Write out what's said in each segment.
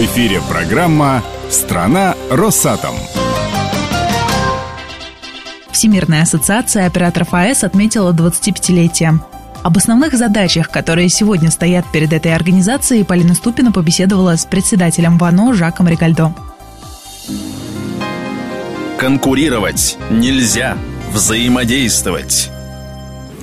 В эфире программа «Страна Росатом». Всемирная ассоциация операторов АЭС отметила 25-летие. Об основных задачах, которые сегодня стоят перед этой организацией, Полина Ступина побеседовала с председателем ВАНО Жаком Рикальдо. Конкурировать нельзя, взаимодействовать.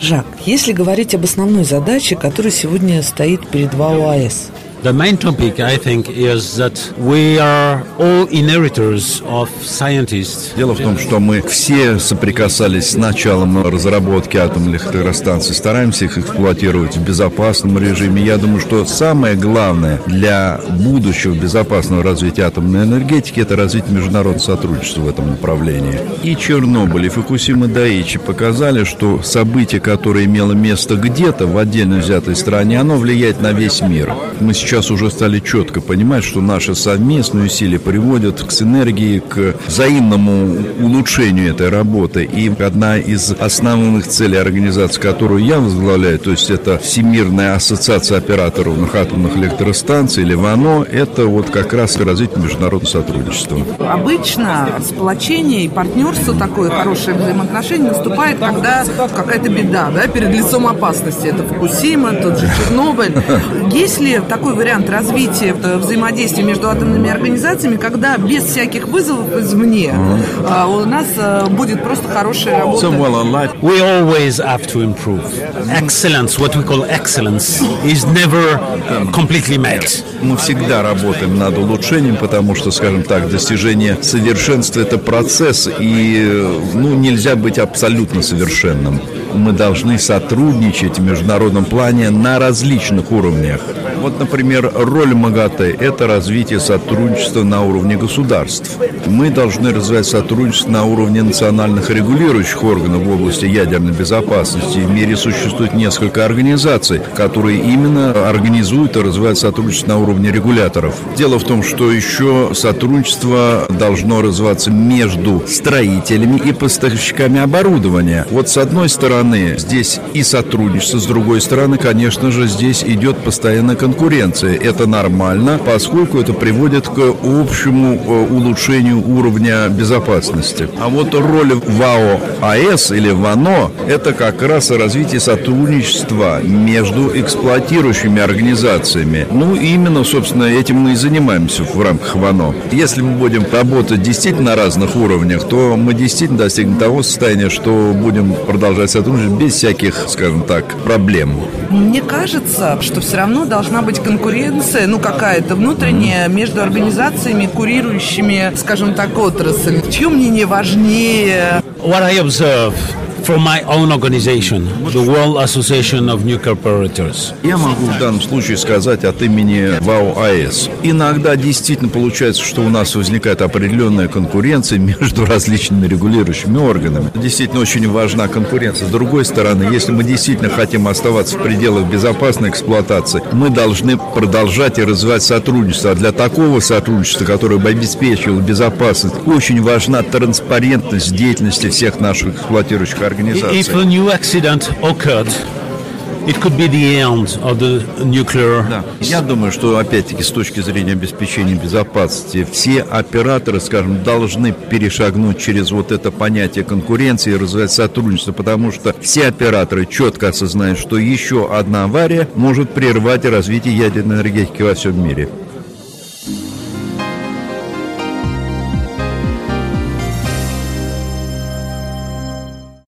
Жак, если говорить об основной задаче, которая сегодня стоит перед ВАО АЭС, The main topic, I think, is that we are all inheritors of scientists. Дело в том, что мы все соприкасались с началом разработки атомных электростанций, стараемся их эксплуатировать в безопасном режиме. Я думаю, что самое главное для будущего безопасного развития атомной энергетики – это развитие международного сотрудничества в этом направлении. И Чернобыль, и Фукусима Даичи показали, что событие, которое имело место где-то в отдельно взятой стране, оно влияет на весь мир. Мы сейчас сейчас уже стали четко понимать, что наши совместные усилия приводят к синергии, к взаимному улучшению этой работы. И одна из основных целей организации, которую я возглавляю, то есть это Всемирная ассоциация операторов атомных электростанций, или ВАНО, это вот как раз развитие международного сотрудничества. Обычно сплочение и партнерство, такое хорошее взаимоотношение наступает, когда какая-то беда, да, перед лицом опасности. Это Фукусима, тот же Чернобыль. Есть ли такой вариант развития взаимодействия между атомными организациями, когда без всяких вызовов извне а, у нас а, будет просто хорошая работа. We always have to improve. Excellence, what we call excellence, is never completely met. Мы всегда работаем над улучшением, потому что, скажем так, достижение совершенства – это процесс, и ну, нельзя быть абсолютно совершенным. Мы должны сотрудничать в международном плане на различных уровнях. Вот, например, роль МАГАТЭ – это развитие сотрудничества на уровне государств. Мы должны развивать сотрудничество на уровне национальных регулирующих органов в области ядерной безопасности. В мире существует несколько организаций, которые именно организуют и развивают сотрудничество на уровне регуляторов. Дело в том, что еще сотрудничество должно развиваться между строителями и поставщиками оборудования. Вот с одной стороны здесь и сотрудничество, с другой стороны, конечно же, здесь идет постоянная конкуренции. Это нормально, поскольку это приводит к общему э, улучшению уровня безопасности. А вот роль ВАО АЭС или ВАНО – это как раз развитие сотрудничества между эксплуатирующими организациями. Ну, именно, собственно, этим мы и занимаемся в рамках ВАНО. Если мы будем работать действительно на разных уровнях, то мы действительно достигнем того состояния, что будем продолжать сотрудничать без всяких, скажем так, проблем. Мне кажется, что все равно должна должна быть конкуренция, ну какая-то внутренняя между организациями, курирующими, скажем так, отрасль. Чье мнение важнее? What I observe from my own organization, the World Association of Nuclear Operators. Я могу в данном случае сказать от имени ВАО АЭС. Иногда действительно получается, что у нас возникает определенная конкуренция между различными регулирующими органами. Действительно очень важна конкуренция. С другой стороны, если мы действительно хотим оставаться в пределах безопасной эксплуатации, мы должны продолжать и развивать сотрудничество. А для такого сотрудничества, которое бы обеспечивало безопасность, очень важна транспарентность деятельности всех наших эксплуатирующих организации. If a new accident occurred, It could be the end of the nuclear... Да. Я думаю, что, опять-таки, с точки зрения обеспечения безопасности, все операторы, скажем, должны перешагнуть через вот это понятие конкуренции и развивать сотрудничество, потому что все операторы четко осознают, что еще одна авария может прервать развитие ядерной энергетики во всем мире.